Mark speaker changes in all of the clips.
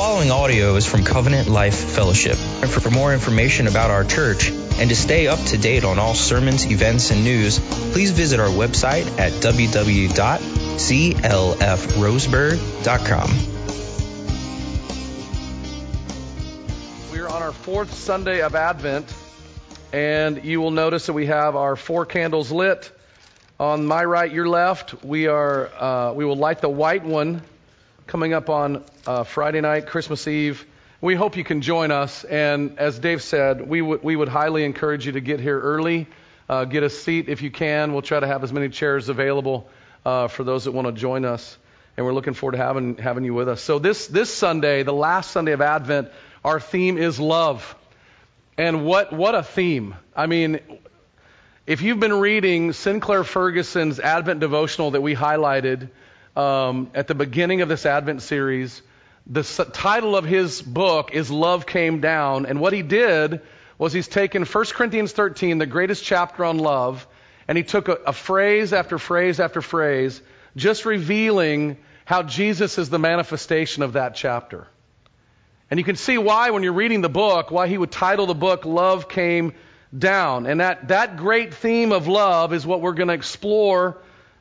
Speaker 1: following audio is from Covenant Life Fellowship. For more information about our church and to stay up to date on all sermons, events, and news, please visit our website at www.clfroseburg.com.
Speaker 2: We're on our fourth Sunday of Advent, and you will notice that we have our four candles lit. On my right, your left, we are uh, we will light the white one coming up on uh, Friday night, Christmas Eve. We hope you can join us. And as Dave said, we, w- we would highly encourage you to get here early, uh, get a seat if you can. We'll try to have as many chairs available uh, for those that want to join us. And we're looking forward to having, having you with us. So, this, this Sunday, the last Sunday of Advent, our theme is love. And what, what a theme. I mean, if you've been reading Sinclair Ferguson's Advent devotional that we highlighted, um, at the beginning of this Advent series. The title of his book is Love Came Down. And what he did was he's taken 1 Corinthians 13, the greatest chapter on love, and he took a, a phrase after phrase after phrase, just revealing how Jesus is the manifestation of that chapter. And you can see why, when you're reading the book, why he would title the book Love Came Down. And that, that great theme of love is what we're going to explore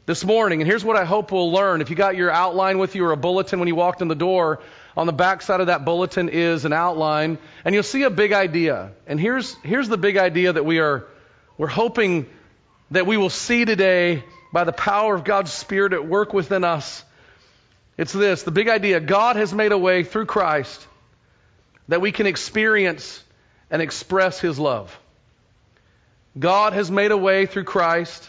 Speaker 2: this morning. And here's what I hope we'll learn. If you got your outline with you or a bulletin when you walked in the door, on the back side of that bulletin is an outline, and you'll see a big idea. And here's, here's the big idea that we are we're hoping that we will see today by the power of God's Spirit at work within us. It's this the big idea God has made a way through Christ that we can experience and express His love. God has made a way through Christ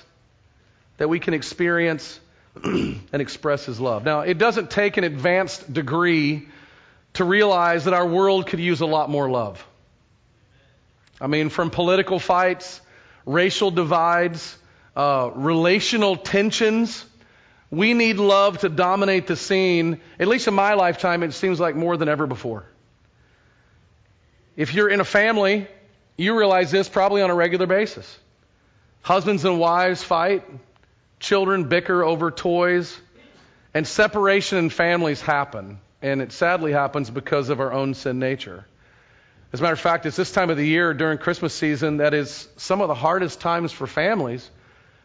Speaker 2: that we can experience and express His love. Now, it doesn't take an advanced degree to realize that our world could use a lot more love. I mean, from political fights, racial divides, uh, relational tensions, we need love to dominate the scene. At least in my lifetime, it seems like more than ever before. If you're in a family, you realize this probably on a regular basis. Husbands and wives fight, Children bicker over toys, and separation in families happen. And it sadly happens because of our own sin nature. As a matter of fact, it's this time of the year during Christmas season that is some of the hardest times for families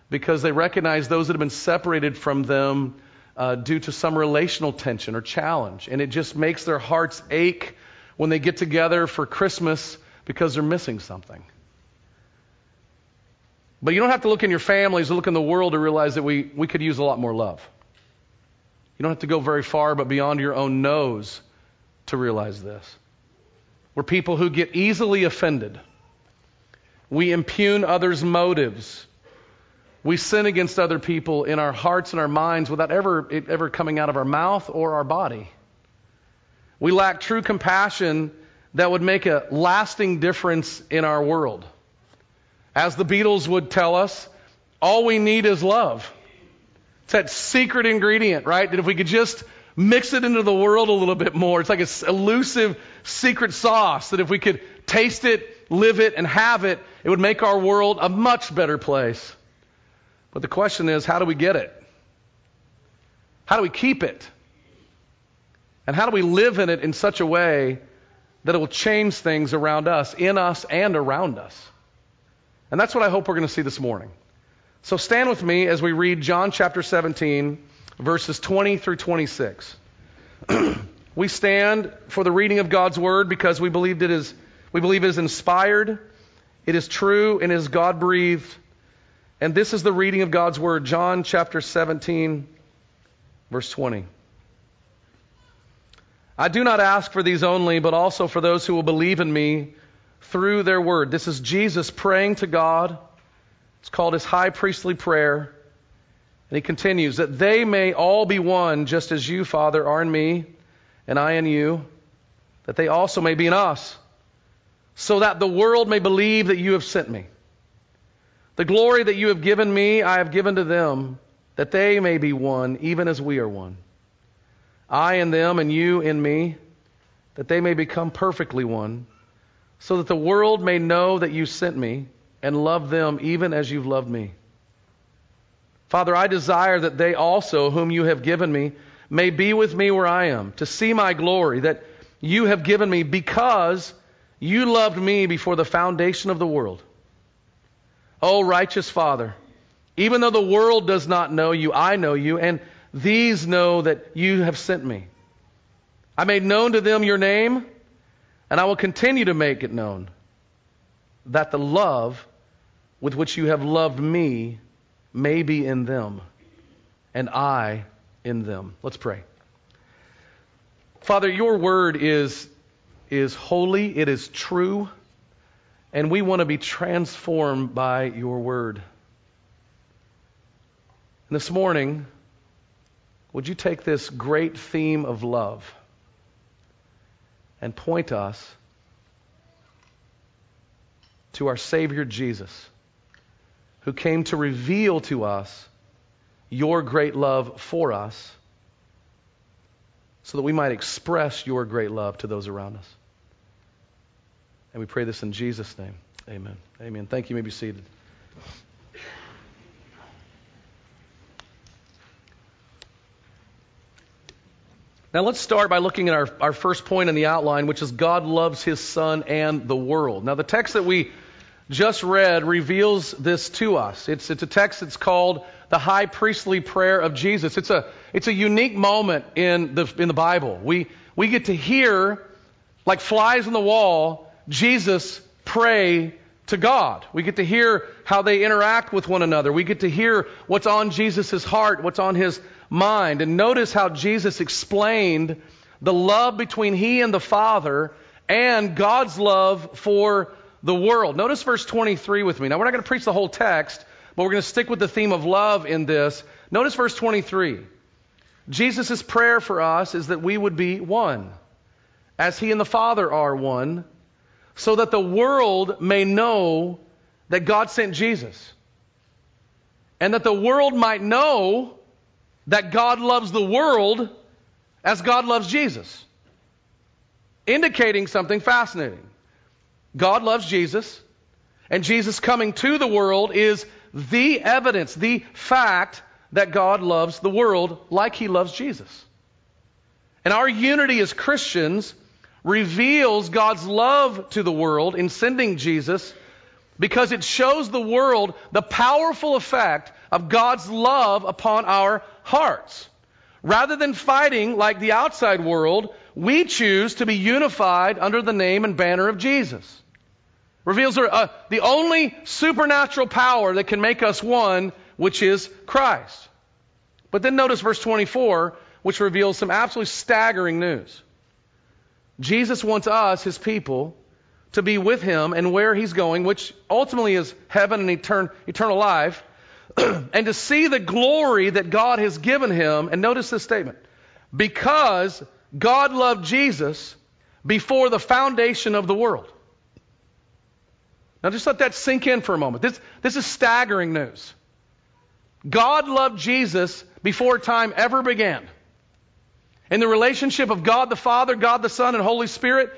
Speaker 2: because they recognize those that have been separated from them uh, due to some relational tension or challenge. And it just makes their hearts ache when they get together for Christmas because they're missing something. But you don't have to look in your families or look in the world to realize that we, we could use a lot more love. You don't have to go very far, but beyond your own nose to realize this. We're people who get easily offended. We impugn others' motives. We sin against other people in our hearts and our minds without ever, it ever coming out of our mouth or our body. We lack true compassion that would make a lasting difference in our world. As the Beatles would tell us, all we need is love. It's that secret ingredient, right? That if we could just mix it into the world a little bit more, it's like an elusive secret sauce that if we could taste it, live it, and have it, it would make our world a much better place. But the question is, how do we get it? How do we keep it? And how do we live in it in such a way that it will change things around us, in us, and around us? And that's what I hope we're going to see this morning. So stand with me as we read John chapter 17, verses 20 through 26. we stand for the reading of God's word because we believe it is we believe it is inspired, it is true, and it is God breathed. And this is the reading of God's word, John chapter 17, verse 20. I do not ask for these only, but also for those who will believe in me through their word. This is Jesus praying to God. It's called his high priestly prayer. And he continues, that they may all be one, just as you, Father, are in me, and I in you, that they also may be in us, so that the world may believe that you have sent me. The glory that you have given me, I have given to them, that they may be one, even as we are one. I in them, and you in me, that they may become perfectly one so that the world may know that you sent me and love them even as you've loved me. Father, I desire that they also, whom you have given me, may be with me where I am, to see my glory that you have given me because you loved me before the foundation of the world. O righteous Father, even though the world does not know you, I know you, and these know that you have sent me. I made known to them your name, and I will continue to make it known, that the love with which you have loved me may be in them, and I in them. Let's pray. Father, your word is, is holy, it is true, and we want to be transformed by your word. And this morning, would you take this great theme of love and point us to our Savior Jesus, who came to reveal to us your great love for us so that we might express your great love to those around us. And we pray this in Jesus' name. Amen. Amen. Thank you. you may be seated. Now let's start by looking at our, our first point in the outline, which is God loves his son and the world. Now the text that we just read reveals this to us. It's, it's a text that's called the high priestly prayer of Jesus. It's a, it's a unique moment in the, in the Bible. We, we get to hear, like flies on the wall, Jesus pray to God. We get to hear how they interact with one another. We get to hear what's on Jesus' heart, what's on his mind. And notice how Jesus explained the love between he and the Father and God's love for the world. Notice verse 23 with me. Now, we're not going to preach the whole text, but we're going to stick with the theme of love in this. Notice verse 23. Jesus' prayer for us is that we would be one, as he and the Father are one, so that the world may know that God sent Jesus. And that the world might know that God loves the world as God loves Jesus. Indicating something fascinating. God loves Jesus, and Jesus coming to the world is the evidence, the fact that God loves the world like he loves Jesus. And our unity as Christians reveals God's love to the world in sending Jesus because it shows the world the powerful effect of God's love upon our hearts. Rather than fighting like the outside world, we choose to be unified under the name and banner of Jesus. Reveals uh, the only supernatural power that can make us one, which is Christ. But then notice verse 24, which reveals some absolutely staggering news. Jesus wants us, his people, to be with him and where he's going, which ultimately is heaven and etern- eternal life, and to see the glory that God has given him. And notice this statement because God loved Jesus before the foundation of the world. Now just let that sink in for a moment. This, this is staggering news. God loved Jesus before time ever began. In the relationship of God the Father, God the Son, and Holy Spirit,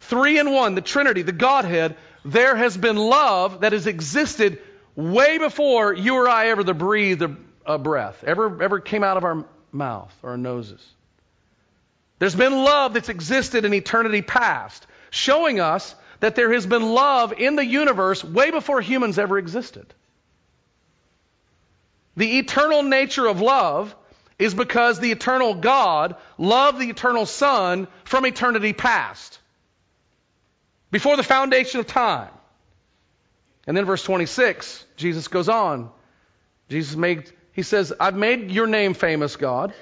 Speaker 2: three in one, the Trinity, the Godhead, there has been love that has existed way before you or I ever breathed a, breath, ever, ever came out of our mouth or our noses. There's been love that's existed in eternity past, showing us that there has been love in the universe way before humans ever existed. The eternal nature of love is because the eternal God loved the eternal Son from eternity past, before the foundation of time. And then verse 26, Jesus goes on. Jesus made, he says, I've made your name famous, God,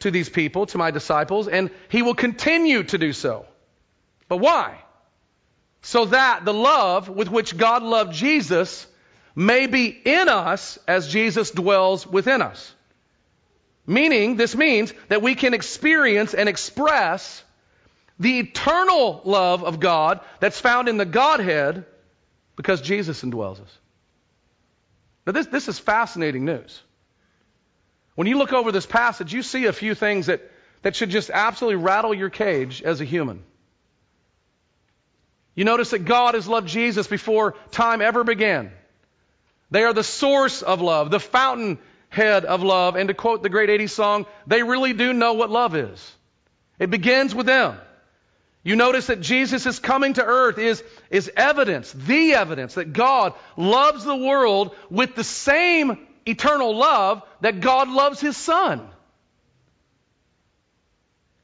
Speaker 2: to these people, to my disciples, and he will continue to do so. But why? So that the love with which God loved Jesus may be in us as Jesus dwells within us. Meaning, this means that we can experience and express the eternal love of God that's found in the Godhead because Jesus indwells us. Now, this, this is fascinating news. When you look over this passage, you see a few things that, that should just absolutely rattle your cage as a human. You notice that God has loved Jesus before time ever began. They are the source of love, the fountainhead of love. And to quote the great 80s song, they really do know what love is. It begins with them. You notice that Jesus' is coming to earth is, is evidence, the evidence that God loves the world with the same eternal love that God loves his son.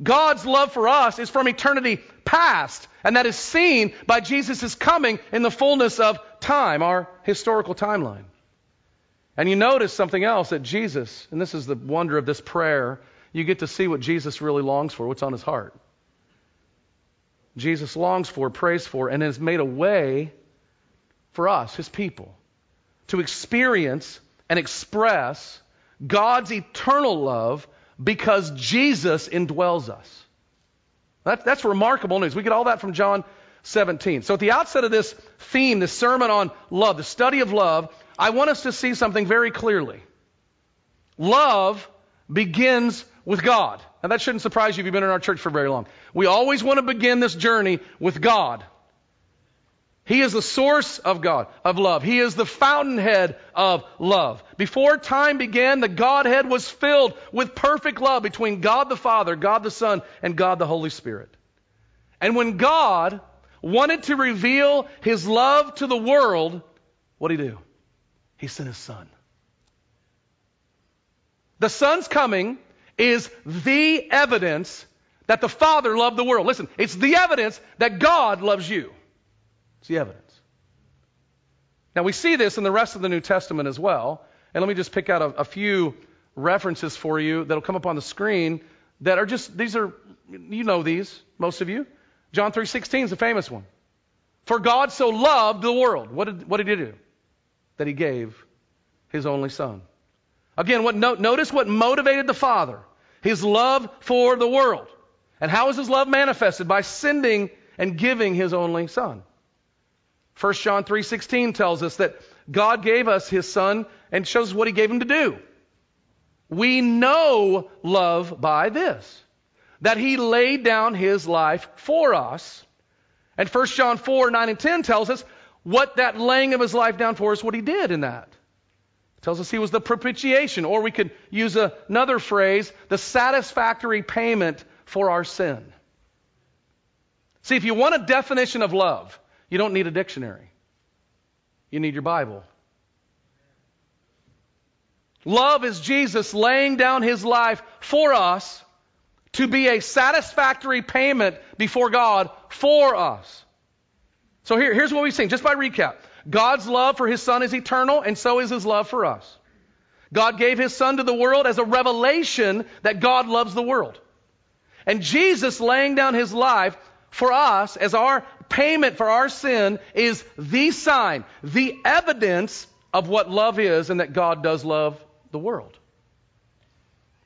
Speaker 2: God's love for us is from eternity past, and that is seen by Jesus' coming in the fullness of time, our historical timeline. And you notice something else that Jesus, and this is the wonder of this prayer, you get to see what Jesus really longs for, what's on his heart. Jesus longs for, prays for, and has made a way for us, his people, to experience and express God's eternal love because Jesus indwells us. That, that's remarkable news. We get all that from John 17. So at the outset of this theme, this sermon on love, the study of love, I want us to see something very clearly. Love begins with God. Now, that shouldn't surprise you if you've been in our church for very long. We always want to begin this journey with God. He is the source of God, of love. He is the fountainhead of love. Before time began, the Godhead was filled with perfect love between God the Father, God the Son, and God the Holy Spirit. And when God wanted to reveal His love to the world, what did He do? He sent His Son. The Son's coming is the evidence that the Father loved the world. Listen, it's the evidence that God loves you. It's the evidence. Now, we see this in the rest of the New Testament as well. And let me just pick out a, a few references for you that'll come up on the screen that are just, these are, you know these, most of you. John 3.16 is a famous one. For God so loved the world. What did, what did he do? That he gave his only son. Again, what, no, notice what motivated the Father. His love for the world. And how is his love manifested? By sending and giving his only son. 1 John 3:16 tells us that God gave us his son and shows what he gave him to do. We know love by this, that he laid down his life for us. And 1 John 4, 9 and 10 tells us what that laying of his life down for us, what he did in that. It tells us he was the propitiation, or we could use another phrase, the satisfactory payment for our sin. See, if you want a definition of love, you don't need a dictionary. You need your Bible. Love is Jesus laying down his life for us to be a satisfactory payment before God for us. So here, here's what we've seen, just by recap. God's love for his son is eternal, and so is his love for us. God gave his son to the world as a revelation that God loves the world. And Jesus laying down his life for us as our payment for our sin is the sign, the evidence of what love is and that God does love the world.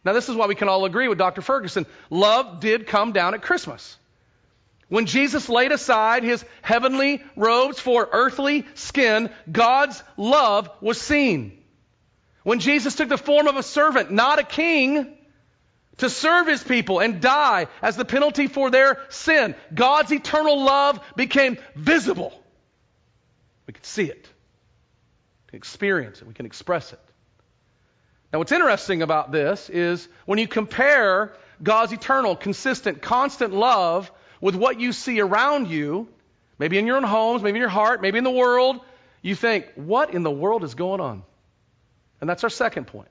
Speaker 2: Now, this is why we can all agree with Dr. Ferguson. Love did come down at Christmas. When Jesus laid aside his heavenly robes for earthly skin, God's love was seen. When Jesus took the form of a servant, not a king, to serve his people and die as the penalty for their sin, God's eternal love became visible. We can see it, we can experience it, we can express it. Now, what's interesting about this is when you compare God's eternal, consistent, constant love with what you see around you, maybe in your own homes, maybe in your heart, maybe in the world, you think, what in the world is going on? And that's our second point.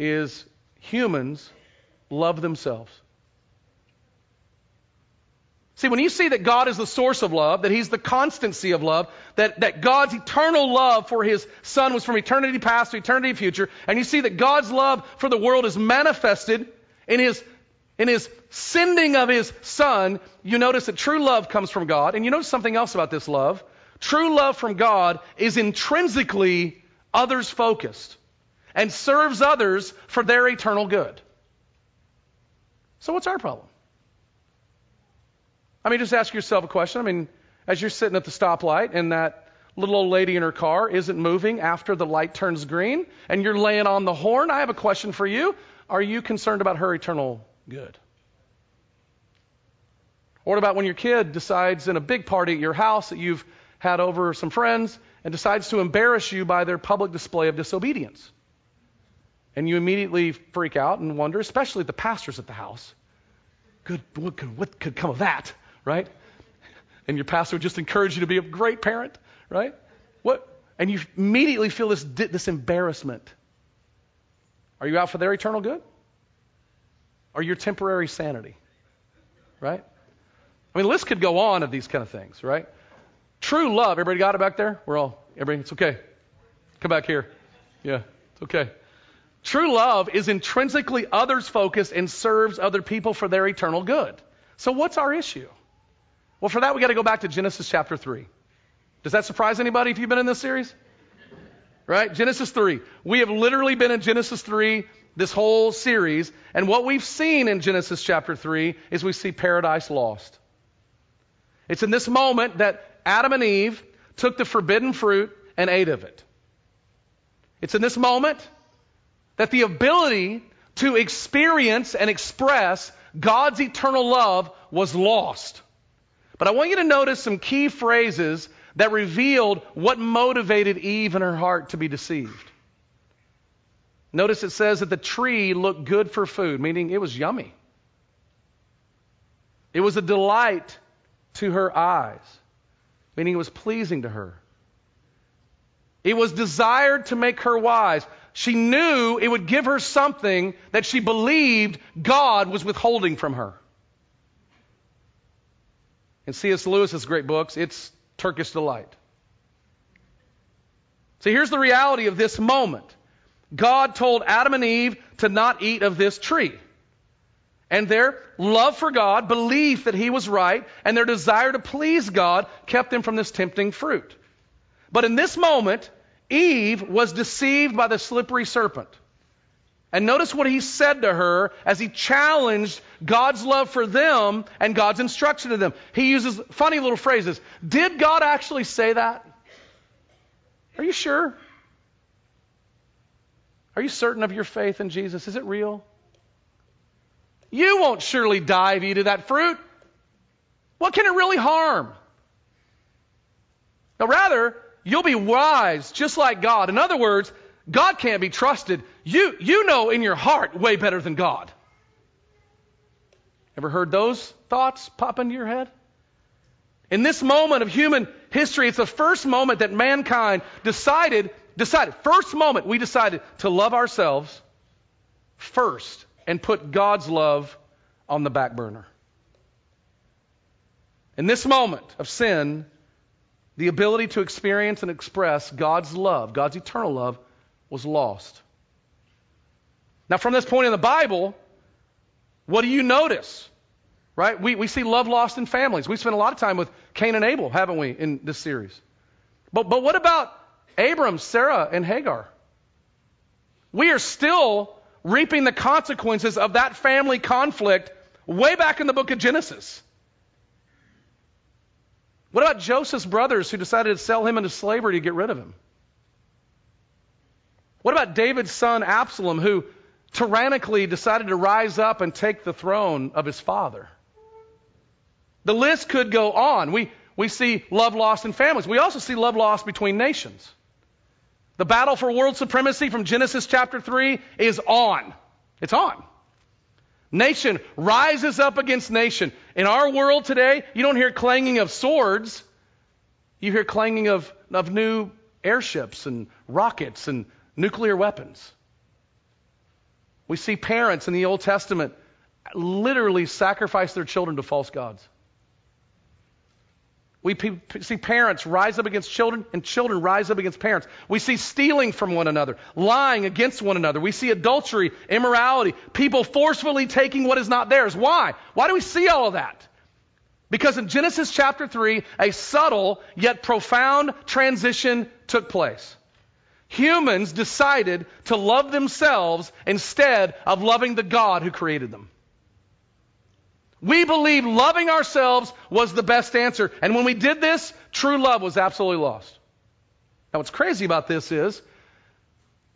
Speaker 2: Is humans love themselves. See, when you see that God is the source of love, that He's the constancy of love, that, that God's eternal love for His Son was from eternity past to eternity future, and you see that God's love for the world is manifested in His, in His sending of His Son, you notice that true love comes from God. And you notice something else about this love. True love from God is intrinsically others focused and serves others for their eternal good. So, what's our problem? I mean, just ask yourself a question. I mean, as you're sitting at the stoplight and that little old lady in her car isn't moving after the light turns green and you're laying on the horn, I have a question for you. Are you concerned about her eternal good? Or what about when your kid decides in a big party at your house that you've had over some friends and decides to embarrass you by their public display of disobedience? And you immediately freak out and wonder, especially the pastors at the house. good, what could, what could come of that, right? And your pastor would just encourage you to be a great parent, right? What? And you immediately feel this, this embarrassment. Are you out for their eternal good? Or your temporary sanity? Right? I mean, the list could go on of these kind of things, right? True love. Everybody got it back there? We're all, everybody, it's okay. Come back here. Yeah, it's okay. True love is intrinsically others focused and serves other people for their eternal good. So, what's our issue? Well, for that, we got to go back to Genesis chapter 3. Does that surprise anybody if you've been in this series? Right? Genesis 3. We have literally been in Genesis 3 this whole series, and what we've seen in Genesis chapter 3 is we see paradise lost. It's in this moment that Adam and Eve took the forbidden fruit and ate of it. It's in this moment that the ability to experience and express God's eternal love was lost. But I want you to notice some key phrases that revealed what motivated Eve in her heart to be deceived. Notice it says that the tree looked good for food, meaning it was yummy. It was a delight to her eyes, meaning it was pleasing to her. It was desired to make her wise. She knew it would give her something that she believed God was withholding from her. In C.S. Lewis's great books, it's Turkish delight. So here's the reality of this moment. God told Adam and Eve to not eat of this tree. And their love for God, belief that He was right, and their desire to please God kept them from this tempting fruit. But in this moment, Eve was deceived by the slippery serpent. And notice what he said to her as he challenged God's love for them and God's instruction to them. He uses funny little phrases. Did God actually say that? Are you sure? Are you certain of your faith in Jesus? Is it real? You won't surely die if you eat of that fruit. What can it really harm? Now, rather, you'll be wise just like God. In other words, God can't be trusted. You, you know in your heart way better than God. Ever heard those thoughts pop into your head? In this moment of human history, it's the first moment that mankind decided, decided, first moment we decided to love ourselves first and put God's love on the back burner. In this moment of sin, the ability to experience and express God's love, God's eternal love, was lost. Now, from this point in the Bible, what do you notice? Right? We, we see love lost in families. We spent a lot of time with Cain and Abel, haven't we, in this series? But, but what about Abram, Sarah, and Hagar? We are still reaping the consequences of that family conflict way back in the book of Genesis. What about Joseph's brothers who decided to sell him into slavery to get rid of him? What about David's son Absalom who tyrannically decided to rise up and take the throne of his father? The list could go on. We, we see love lost in families. We also see love lost between nations. The battle for world supremacy from Genesis chapter 3 is on. It's on. Nation rises up against nation. In our world today, you don't hear clanging of swords. You hear clanging of, of new airships and rockets and nuclear weapons. We see parents in the Old Testament literally sacrifice their children to false gods. We see parents rise up against children and children rise up against parents. We see stealing from one another, lying against one another. We see adultery, immorality, people forcefully taking what is not theirs. Why? Why do we see all of that? Because in Genesis chapter 3, a subtle yet profound transition took place. Humans decided to love themselves instead of loving the God who created them. We believed loving ourselves was the best answer. And when we did this, true love was absolutely lost. Now, what's crazy about this is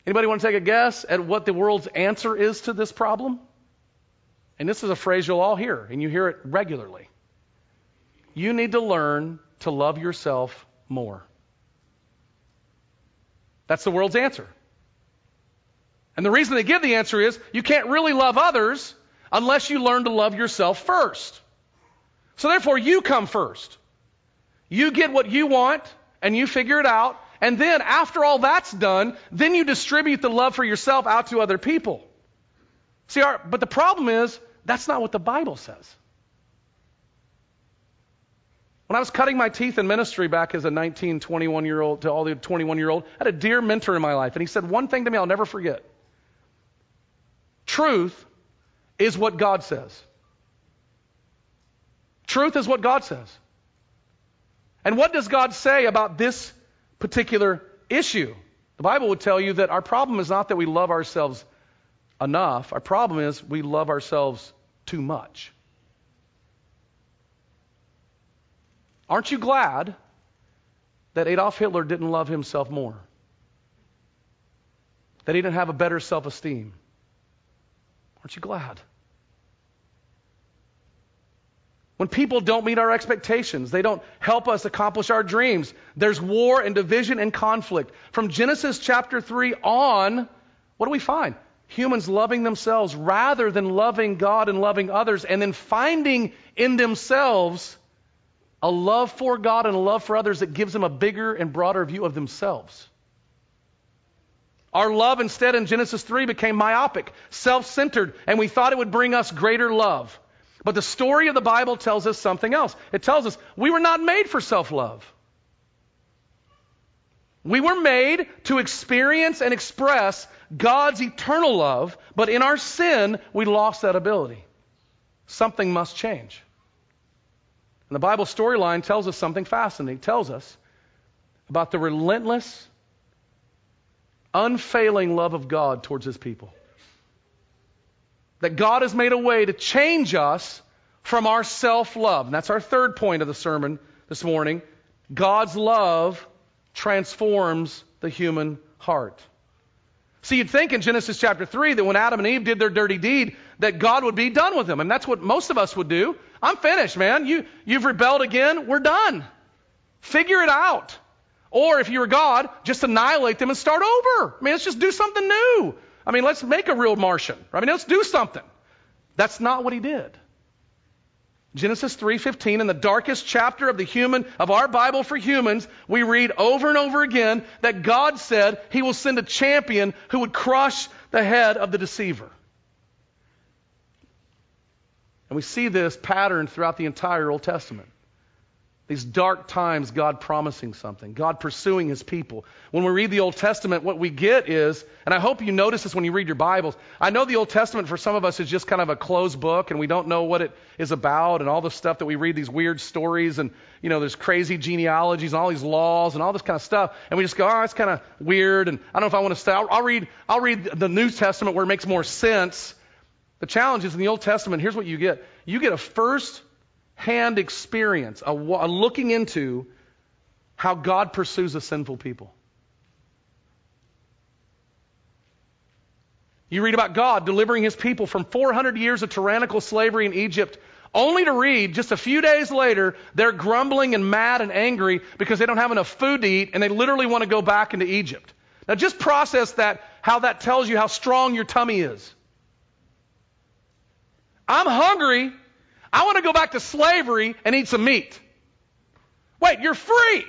Speaker 2: anybody want to take a guess at what the world's answer is to this problem? And this is a phrase you'll all hear, and you hear it regularly. You need to learn to love yourself more. That's the world's answer. And the reason they give the answer is you can't really love others unless you learn to love yourself first. So therefore, you come first. You get what you want and you figure it out. And then after all that's done, then you distribute the love for yourself out to other people. See, our, but the problem is, that's not what the Bible says. When I was cutting my teeth in ministry back as a 19, 21 year old to all the 21 year old, I had a dear mentor in my life, and he said one thing to me I'll never forget. Truth is what God says. Truth is what God says. And what does God say about this particular issue? The Bible would tell you that our problem is not that we love ourselves enough, our problem is we love ourselves too much. Aren't you glad that Adolf Hitler didn't love himself more? That he didn't have a better self esteem? Aren't you glad? When people don't meet our expectations, they don't help us accomplish our dreams. There's war and division and conflict. From Genesis chapter 3 on, what do we find? Humans loving themselves rather than loving God and loving others, and then finding in themselves a love for God and a love for others that gives them a bigger and broader view of themselves. Our love instead in Genesis 3 became myopic, self centered, and we thought it would bring us greater love. But the story of the Bible tells us something else. It tells us we were not made for self love. We were made to experience and express God's eternal love, but in our sin, we lost that ability. Something must change. And the Bible storyline tells us something fascinating. It tells us about the relentless, unfailing love of God towards his people. That God has made a way to change us from our self love. And that's our third point of the sermon this morning. God's love transforms the human heart. See, you'd think in Genesis chapter 3 that when Adam and Eve did their dirty deed, that God would be done with them. And that's what most of us would do. I'm finished, man. You, you've rebelled again. We're done. Figure it out. Or if you were God, just annihilate them and start over. I mean, let's just do something new. I mean, let's make a real Martian. I mean, let's do something. That's not what he did. Genesis 3:15 in the darkest chapter of the human of our Bible for humans, we read over and over again that God said he will send a champion who would crush the head of the deceiver. And we see this pattern throughout the entire Old Testament. These dark times, God promising something, God pursuing his people. When we read the Old Testament, what we get is, and I hope you notice this when you read your Bibles. I know the Old Testament for some of us is just kind of a closed book and we don't know what it is about and all the stuff that we read, these weird stories and, you know, there's crazy genealogies and all these laws and all this kind of stuff. And we just go, oh, it's kind of weird and I don't know if I want to stay. I'll, I'll read, I'll read the New Testament where it makes more sense. The challenge is in the Old Testament, here's what you get. You get a first hand experience, a, a looking into how God pursues a sinful people. You read about God delivering his people from 400 years of tyrannical slavery in Egypt, only to read just a few days later, they're grumbling and mad and angry because they don't have enough food to eat and they literally want to go back into Egypt. Now just process that, how that tells you how strong your tummy is. I'm hungry I want to go back to slavery and eat some meat. Wait, you're free.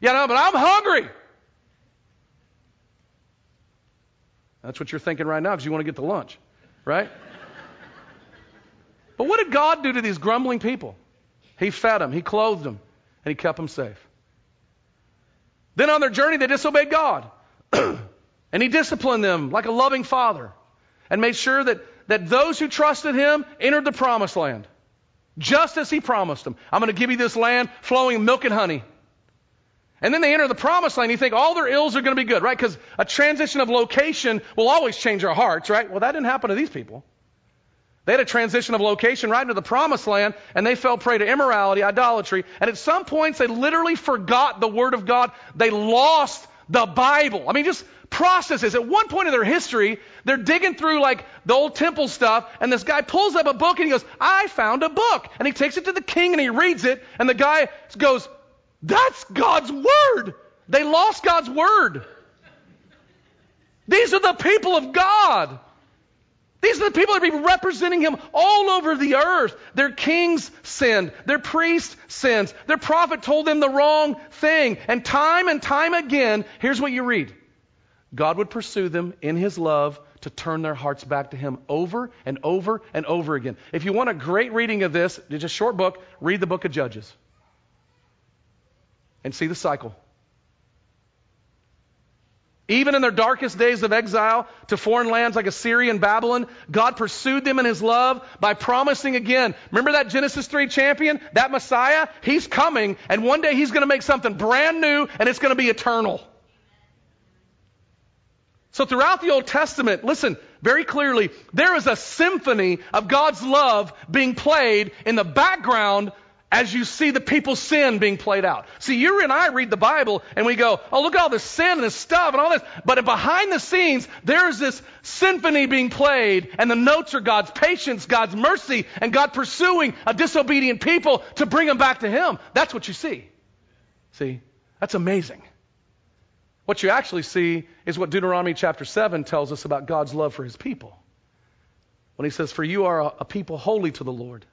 Speaker 2: Yeah, no, but I'm hungry. That's what you're thinking right now because you want to get to lunch, right? but what did God do to these grumbling people? He fed them, He clothed them, and He kept them safe. Then on their journey, they disobeyed God. and He disciplined them like a loving father and made sure that, that those who trusted Him entered the promised land just as he promised them. I'm going to give you this land flowing milk and honey. And then they enter the promised land. You think all their ills are going to be good, right? Because a transition of location will always change our hearts, right? Well, that didn't happen to these people. They had a transition of location right into the promised land, and they fell prey to immorality, idolatry, and at some points they literally forgot the Word of God. They lost the Bible. I mean, just processes. At one point in their history, they're digging through like the old temple stuff, and this guy pulls up a book and he goes, I found a book. And he takes it to the king and he reads it, and the guy goes, That's God's word. They lost God's word. These are the people of God. These are the people that are representing him all over the earth. Their kings sinned. Their priest sinned. Their prophet told them the wrong thing. And time and time again, here's what you read God would pursue them in his love to turn their hearts back to him over and over and over again. If you want a great reading of this, it's a short book, read the book of Judges and see the cycle. Even in their darkest days of exile to foreign lands like Assyria and Babylon, God pursued them in His love by promising again. Remember that Genesis 3 champion? That Messiah? He's coming, and one day He's going to make something brand new, and it's going to be eternal. So throughout the Old Testament, listen very clearly, there is a symphony of God's love being played in the background as you see the people's sin being played out. See, you and I read the Bible and we go, oh, look at all this sin and this stuff and all this. But behind the scenes, there's this symphony being played and the notes are God's patience, God's mercy, and God pursuing a disobedient people to bring them back to Him. That's what you see. See, that's amazing. What you actually see is what Deuteronomy chapter 7 tells us about God's love for His people. When He says, For you are a people holy to the Lord.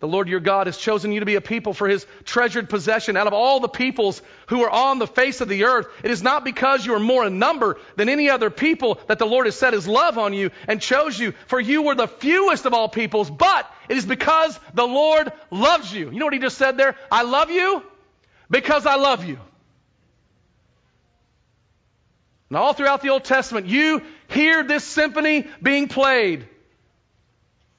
Speaker 2: The Lord your God has chosen you to be a people for his treasured possession out of all the peoples who are on the face of the earth. It is not because you are more in number than any other people that the Lord has set his love on you and chose you, for you were the fewest of all peoples, but it is because the Lord loves you. You know what he just said there? I love you because I love you. And all throughout the Old Testament, you hear this symphony being played.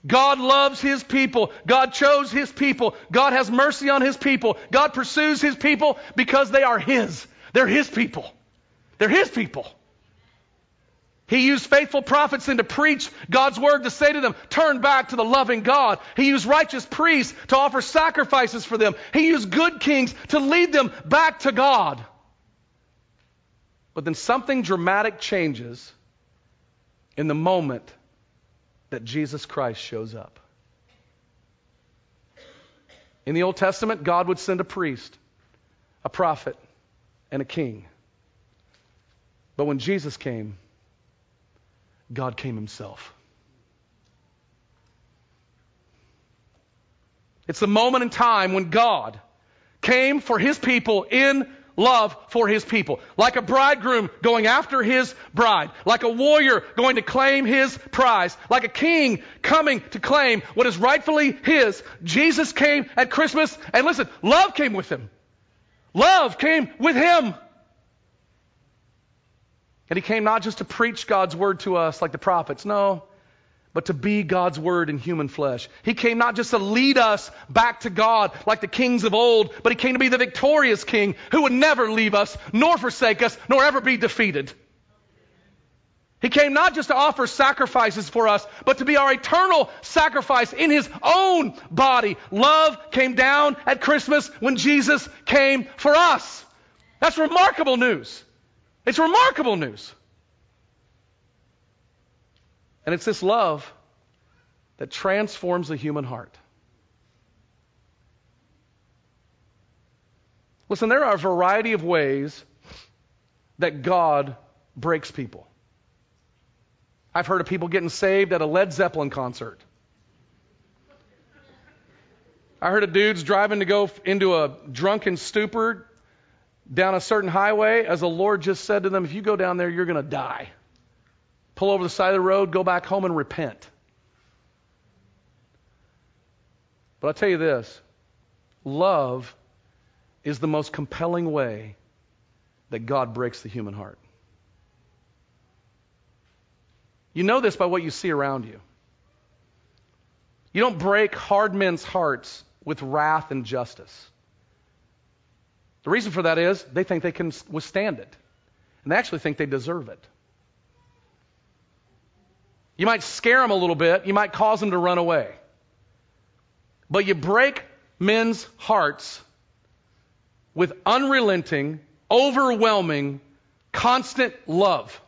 Speaker 2: God loves His people. God chose His people. God has mercy on His people. God pursues His people because they are His. They're His people. They're His people. He used faithful prophets then to preach God's word to say to them, turn back to the loving God. He used righteous priests to offer sacrifices for them. He used good kings to lead them back to God. But then something dramatic changes in the moment that Jesus Christ shows up. In the Old Testament, God would send a priest, a prophet, and a king. But when Jesus came, God came himself. It's the moment in time when God came for his people in love for his people. Like a bridegroom going after his bride. Like a warrior going to claim his prize. Like a king coming to claim what is rightfully his. Jesus came at Christmas and listen, love came with him. Love came with him. And he came not just to preach God's word to us like the prophets. No but to be God's word in human flesh. He came not just to lead us back to God like the kings of old, but he came to be the victorious king who would never leave us, nor forsake us, nor ever be defeated. He came not just to offer sacrifices for us, but to be our eternal sacrifice in his own body. Love came down at Christmas when Jesus came for us. That's remarkable news. It's remarkable news. And it's this love that transforms the human heart. Listen, there are a variety of ways that God breaks people. I've heard of people getting saved at a Led Zeppelin concert. I heard of dudes driving to go into a drunken stupor down a certain highway as the Lord just said to them, If you go down there, you're going to die pull over the side of the road, go back home and repent. But I'll tell you this love is the most compelling way that God breaks the human heart. You know this by what you see around you. You don't break hard men's hearts with wrath and justice. The reason for that is they think they can withstand it. And they actually think they deserve it. You might scare them a little bit. You might cause them to run away. But you break men's hearts with unrelenting, overwhelming, constant love.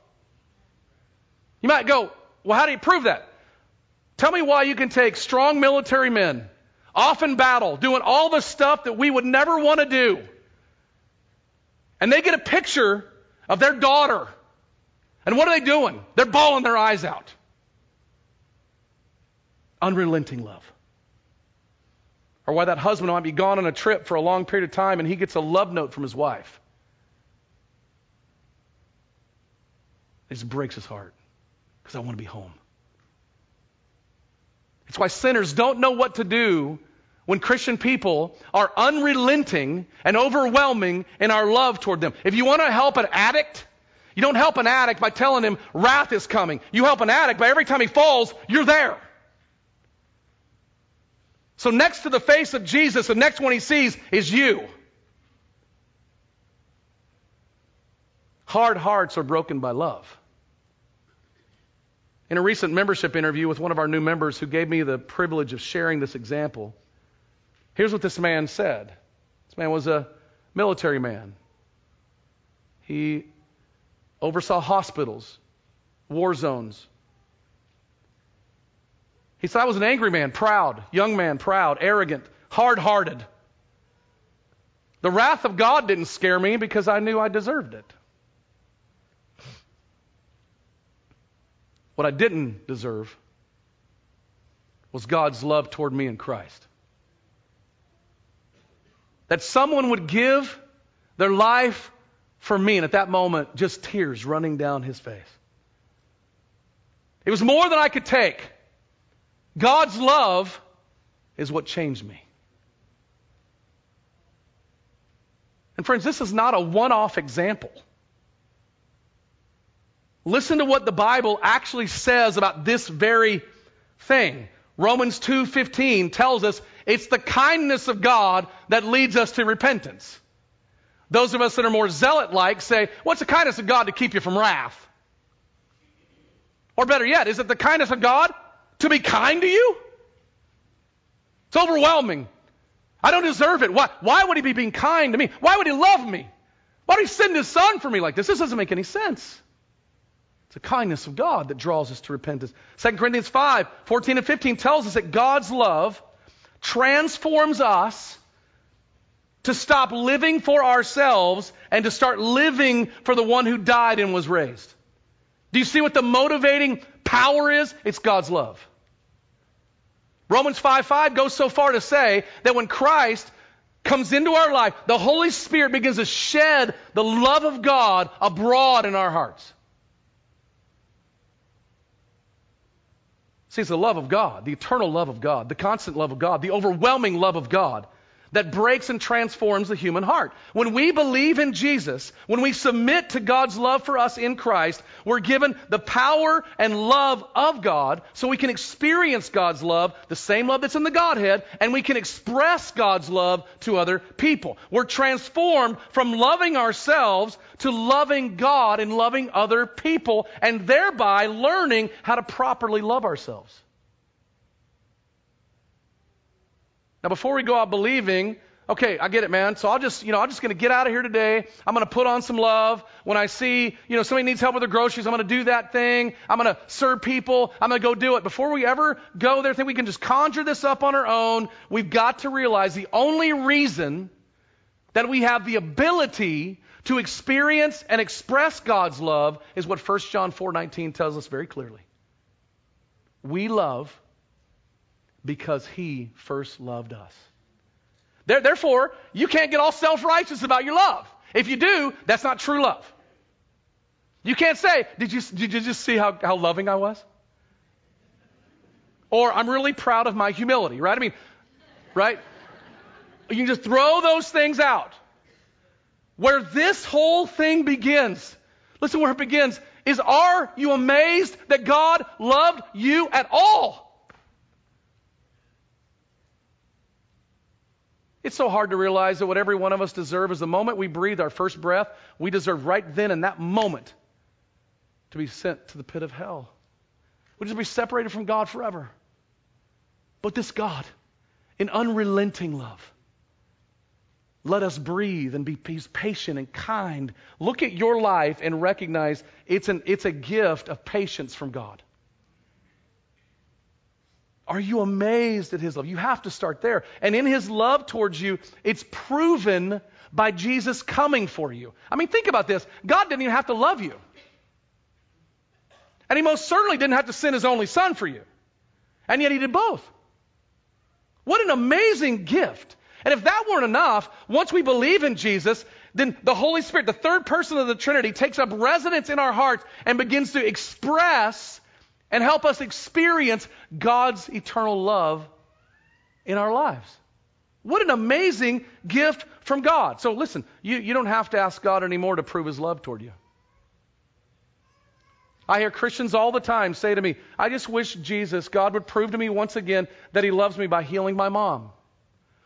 Speaker 2: You might go, well, how do you prove that? Tell me why you can take strong military men, off in battle, doing all the stuff that we would never want to do, and they get a picture of their daughter. And what are they doing? They're bawling their eyes out. Unrelenting love. Or why that husband might be gone on a trip for a long period of time and he gets a love note from his wife. It just breaks his heart because I want to be home. It's why sinners don't know what to do when Christian people are unrelenting and overwhelming in our love toward them. If you want to help an addict, you don't help an addict by telling him wrath is coming. You help an addict by every time he falls, you're there. So next to the face of Jesus, the next one he sees is you. Hard hearts are broken by love. In a recent membership interview with one of our new members who gave me the privilege of sharing this example, here's what this man said. This man was a military man. He oversaw hospitals, war zones. He said, I was an angry man, proud, young man, proud, arrogant, hard hearted. The wrath of God didn't scare me because I knew I deserved it. What I didn't deserve was God's love toward me in Christ. That someone would give their life for me, and at that moment, just tears running down his face. It was more than I could take. God's love is what changed me. And friends, this is not a one off example. Listen to what the Bible actually says about this very thing. Romans 2:15 tells us it's the kindness of God that leads us to repentance. Those of us that are more zealot-like say, "What's the kindness of God to keep you from wrath?" Or better yet, is it the kindness of God to be kind to you? It's overwhelming. I don't deserve it. Why, why would he be being kind to me? Why would he love me? Why would he send his son for me like this? This doesn't make any sense. It's the kindness of God that draws us to repentance. 2 Corinthians 5, 14 and 15 tells us that God's love transforms us to stop living for ourselves and to start living for the one who died and was raised. Do you see what the motivating power is? It's God's love. Romans 5 5 goes so far to say that when Christ comes into our life, the Holy Spirit begins to shed the love of God abroad in our hearts. See, it's the love of God, the eternal love of God, the constant love of God, the overwhelming love of God that breaks and transforms the human heart. When we believe in Jesus, when we submit to God's love for us in Christ, we're given the power and love of God so we can experience God's love, the same love that's in the Godhead, and we can express God's love to other people. We're transformed from loving ourselves to loving God and loving other people, and thereby learning how to properly love ourselves. Now, before we go out believing, okay, I get it, man. So I'll just, you know, I'm just going to get out of here today. I'm going to put on some love. When I see, you know, somebody needs help with their groceries, I'm going to do that thing. I'm going to serve people. I'm going to go do it. Before we ever go there, think we can just conjure this up on our own. We've got to realize the only reason that we have the ability to experience and express God's love is what 1 John 4:19 tells us very clearly. We love because he first loved us. Therefore, you can't get all self righteous about your love. If you do, that's not true love. You can't say, Did you, did you just see how, how loving I was? Or I'm really proud of my humility, right? I mean, right? You can just throw those things out. Where this whole thing begins, listen where it begins, is are you amazed that God loved you at all? It's so hard to realize that what every one of us deserve is the moment we breathe our first breath, we deserve right then in that moment to be sent to the pit of hell. We just be separated from God forever. But this God, in unrelenting love, let us breathe and be patient and kind. Look at your life and recognize it's, an, it's a gift of patience from God. Are you amazed at his love? You have to start there. And in his love towards you, it's proven by Jesus coming for you. I mean, think about this God didn't even have to love you. And he most certainly didn't have to send his only son for you. And yet he did both. What an amazing gift. And if that weren't enough, once we believe in Jesus, then the Holy Spirit, the third person of the Trinity, takes up residence in our hearts and begins to express and help us experience God's eternal love in our lives. What an amazing gift from God. So listen, you, you don't have to ask God anymore to prove his love toward you. I hear Christians all the time say to me, I just wish Jesus, God would prove to me once again that he loves me by healing my mom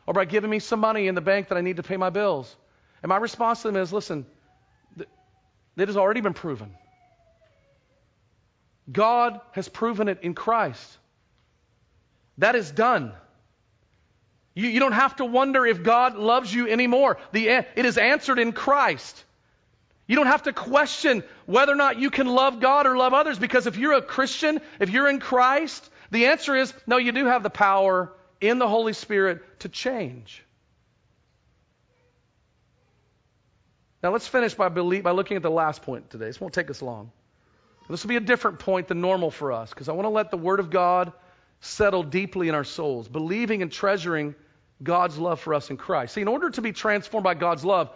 Speaker 2: or by giving me some money in the bank that I need to pay my bills. And my response to them is listen, it has already been proven. God has proven it in Christ. That is done. You, you don't have to wonder if God loves you anymore. The, it is answered in Christ. You don't have to question whether or not you can love God or love others because if you're a Christian, if you're in Christ, the answer is no, you do have the power in the Holy Spirit to change. Now let's finish by, by looking at the last point today. This won't take us long. This will be a different point than normal for us because I want to let the Word of God settle deeply in our souls, believing and treasuring God's love for us in Christ. See, in order to be transformed by God's love,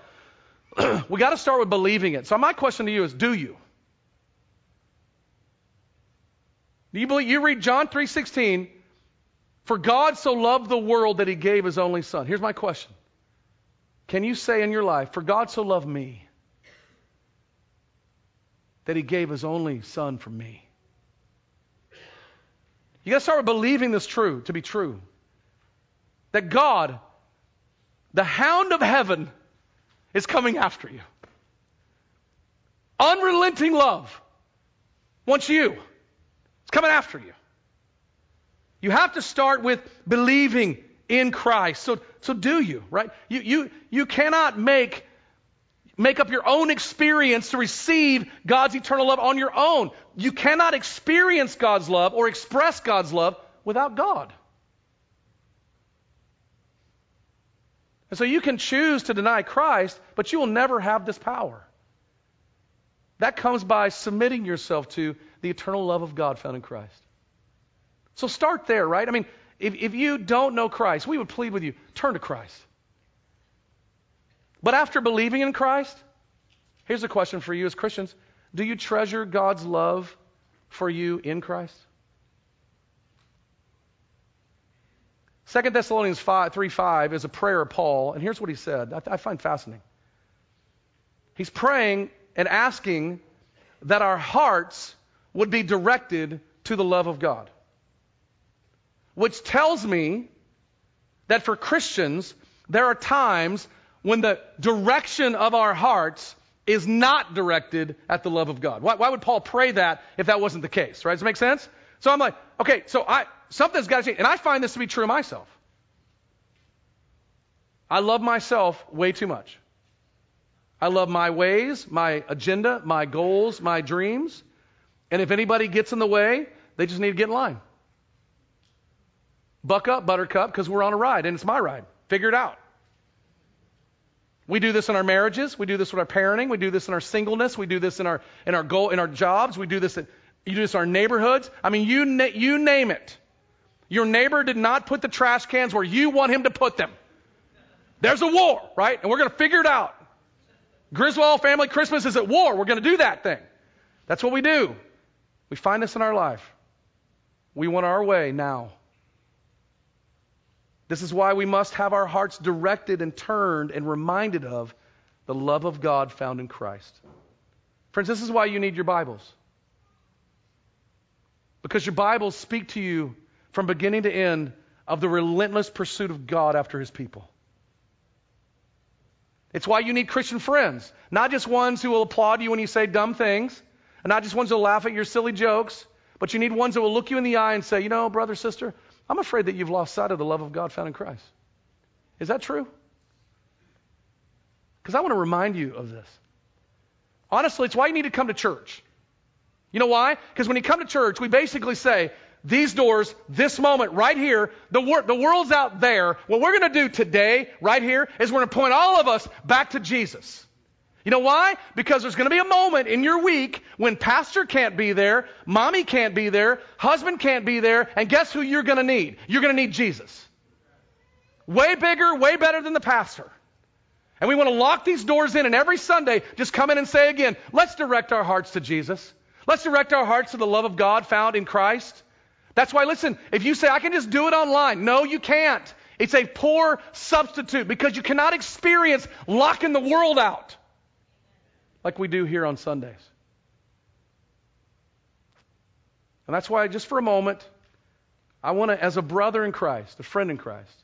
Speaker 2: we got to start with believing it. So my question to you is, do you? Do you believe you read John 3:16, for God so loved the world that he gave his only son. Here's my question. Can you say in your life, for God so loved me that he gave his only son for me? You got to start with believing this true to be true. That God, the hound of heaven, is coming after you. Unrelenting love wants you. It's coming after you. You have to start with believing in Christ. So, so do you, right? You, you, you cannot make, make up your own experience to receive God's eternal love on your own. You cannot experience God's love or express God's love without God. And so you can choose to deny Christ, but you will never have this power. That comes by submitting yourself to the eternal love of God found in Christ. So start there, right? I mean, if, if you don't know Christ, we would plead with you turn to Christ. But after believing in Christ, here's a question for you as Christians Do you treasure God's love for you in Christ? 2 Thessalonians 5, 3 5 is a prayer of Paul, and here's what he said. I, I find fascinating. He's praying and asking that our hearts would be directed to the love of God. Which tells me that for Christians, there are times when the direction of our hearts is not directed at the love of God. Why, why, would Paul pray that if that wasn't the case, right? Does it make sense? So I'm like, okay, so I, something's got to change. And I find this to be true of myself. I love myself way too much. I love my ways, my agenda, my goals, my dreams. And if anybody gets in the way, they just need to get in line. Buck up, Buttercup, because we're on a ride, and it's my ride. Figure it out. We do this in our marriages. We do this with our parenting. We do this in our singleness. We do this in our in our goal in our jobs. We do this in you do this in our neighborhoods. I mean, you na- you name it. Your neighbor did not put the trash cans where you want him to put them. There's a war, right? And we're going to figure it out. Griswold family Christmas is at war. We're going to do that thing. That's what we do. We find this in our life. We want our way now. This is why we must have our hearts directed and turned and reminded of the love of God found in Christ. Friends, this is why you need your Bibles. Because your Bibles speak to you from beginning to end of the relentless pursuit of God after his people. It's why you need Christian friends, not just ones who will applaud you when you say dumb things, and not just ones who will laugh at your silly jokes, but you need ones that will look you in the eye and say, you know, brother, sister, I'm afraid that you've lost sight of the love of God found in Christ. Is that true? Because I want to remind you of this. Honestly, it's why you need to come to church. You know why? Because when you come to church, we basically say, these doors, this moment right here, the, wor- the world's out there. What we're going to do today, right here, is we're going to point all of us back to Jesus. You know why? Because there's going to be a moment in your week when pastor can't be there, mommy can't be there, husband can't be there, and guess who you're going to need? You're going to need Jesus. Way bigger, way better than the pastor. And we want to lock these doors in, and every Sunday, just come in and say again, let's direct our hearts to Jesus. Let's direct our hearts to the love of God found in Christ. That's why, listen, if you say, I can just do it online, no, you can't. It's a poor substitute because you cannot experience locking the world out like we do here on Sundays. And that's why, just for a moment, I want to, as a brother in Christ, a friend in Christ,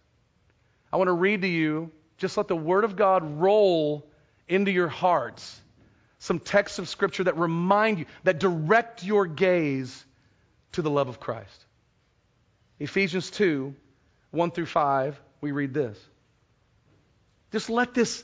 Speaker 2: I want to read to you, just let the Word of God roll into your hearts. Some texts of Scripture that remind you, that direct your gaze to the love of Christ. Ephesians 2 1 through 5, we read this. Just let this,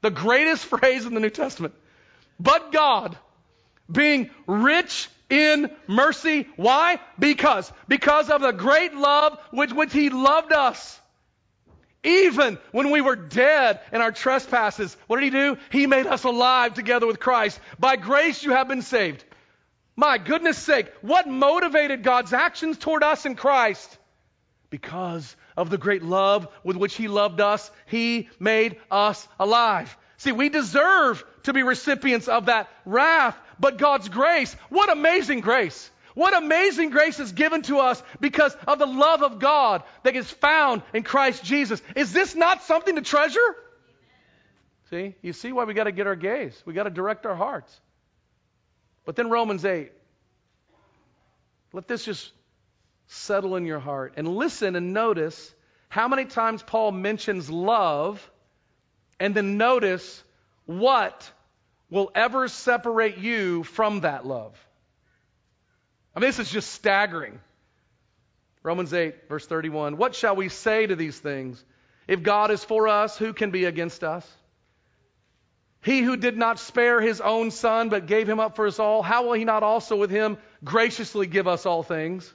Speaker 2: The greatest phrase in the New Testament. But God, being rich in mercy. Why? Because. Because of the great love with which He loved us. Even when we were dead in our trespasses, what did He do? He made us alive together with Christ. By grace you have been saved. My goodness sake, what motivated God's actions toward us in Christ? Because of the great love with which He loved us, He made us alive. See, we deserve to be recipients of that wrath, but God's grace, what amazing grace! What amazing grace is given to us because of the love of God that is found in Christ Jesus. Is this not something to treasure? See, you see why we got to get our gaze. We got to direct our hearts. But then Romans 8. Let this just settle in your heart and listen and notice how many times Paul mentions love and then notice what will ever separate you from that love. I mean, this is just staggering. Romans 8, verse 31. What shall we say to these things? If God is for us, who can be against us? He who did not spare his own son, but gave him up for us all, how will he not also with him graciously give us all things?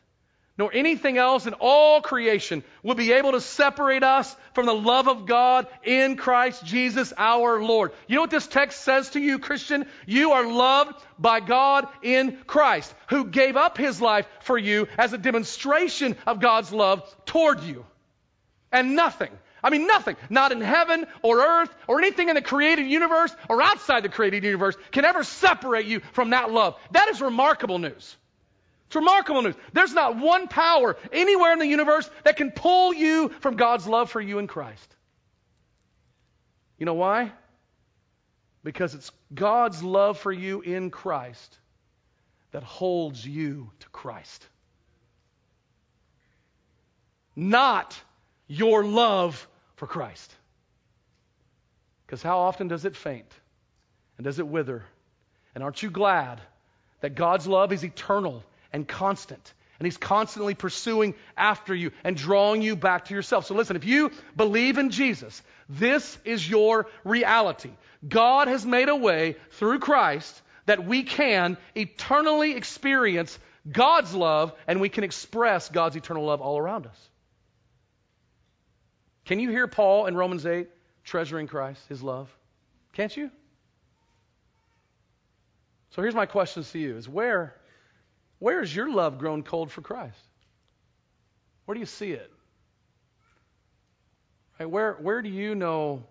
Speaker 2: nor anything else in all creation will be able to separate us from the love of God in Christ Jesus our Lord. You know what this text says to you, Christian? You are loved by God in Christ, who gave up his life for you as a demonstration of God's love toward you. And nothing, I mean, nothing, not in heaven or earth or anything in the created universe or outside the created universe can ever separate you from that love. That is remarkable news. It's remarkable news. There's not one power anywhere in the universe that can pull you from God's love for you in Christ. You know why? Because it's God's love for you in Christ that holds you to Christ. Not your love for Christ. Because how often does it faint? And does it wither? And aren't you glad that God's love is eternal and constant. And he's constantly pursuing after you and drawing you back to yourself. So listen, if you believe in Jesus, this is your reality. God has made a way through Christ that we can eternally experience God's love and we can express God's eternal love all around us. Can you hear Paul in Romans 8 treasuring Christ, his love? Can't you? So here's my questions to you is where where has your love grown cold for Christ? Where do you see it? Right, where where do you know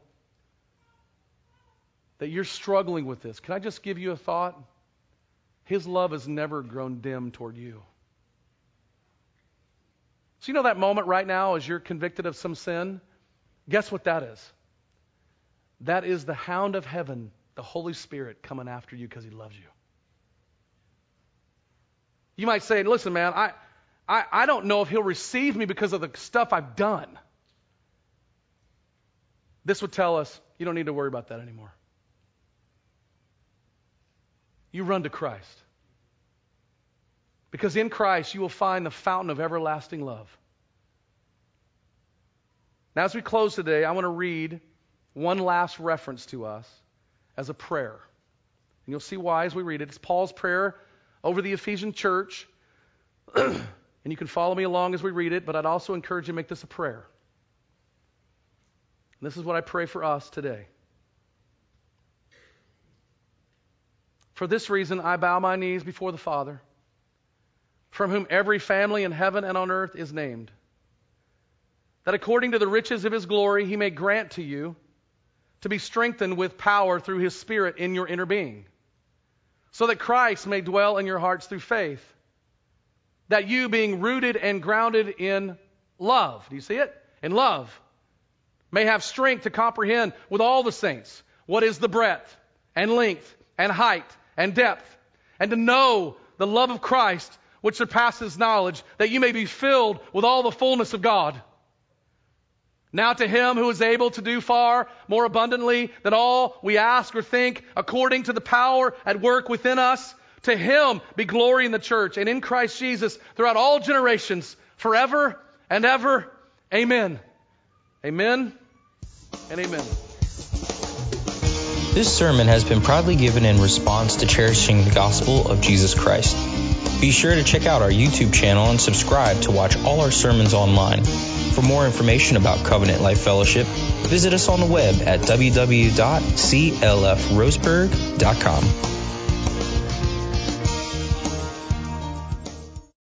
Speaker 2: that you're struggling with this? Can I just give you a thought? His love has never grown dim toward you. So, you know that moment right now as you're convicted of some sin? Guess what that is? That is the hound of heaven, the Holy Spirit, coming after you because he loves you. You might say, listen, man, I, I, I don't know if he'll receive me because of the stuff I've done. This would tell us you don't need to worry about that anymore. You run to Christ. Because in Christ you will find the fountain of everlasting love. Now, as we close today, I want to read one last reference to us as a prayer. And you'll see why as we read it. It's Paul's prayer over the Ephesian church. and you can follow me along as we read it, but I'd also encourage you to make this a prayer. And this is what I pray for us today. For this reason, I bow my knees before the Father, from whom every family in heaven and on earth is named, that according to the riches of his glory, he may grant to you to be strengthened with power through his Spirit in your inner being, so that Christ may dwell in your hearts through faith, that you, being rooted and grounded in love, do you see it? In love, may have strength to comprehend with all the saints what is the breadth and length and height and depth, and to know the love of Christ which surpasses knowledge, that you may be filled with all the fullness of God. Now to him who is able to do far more abundantly than all we ask or think, according to the power at work within us, to him be glory in the church and in Christ Jesus throughout all generations, forever and ever. Amen. Amen and amen.
Speaker 1: This sermon has been proudly given in response to cherishing the gospel of Jesus Christ. Be sure to check out our YouTube channel and subscribe to watch all our sermons online. For more information about Covenant Life Fellowship, visit us on the web at www.clfroseburg.com.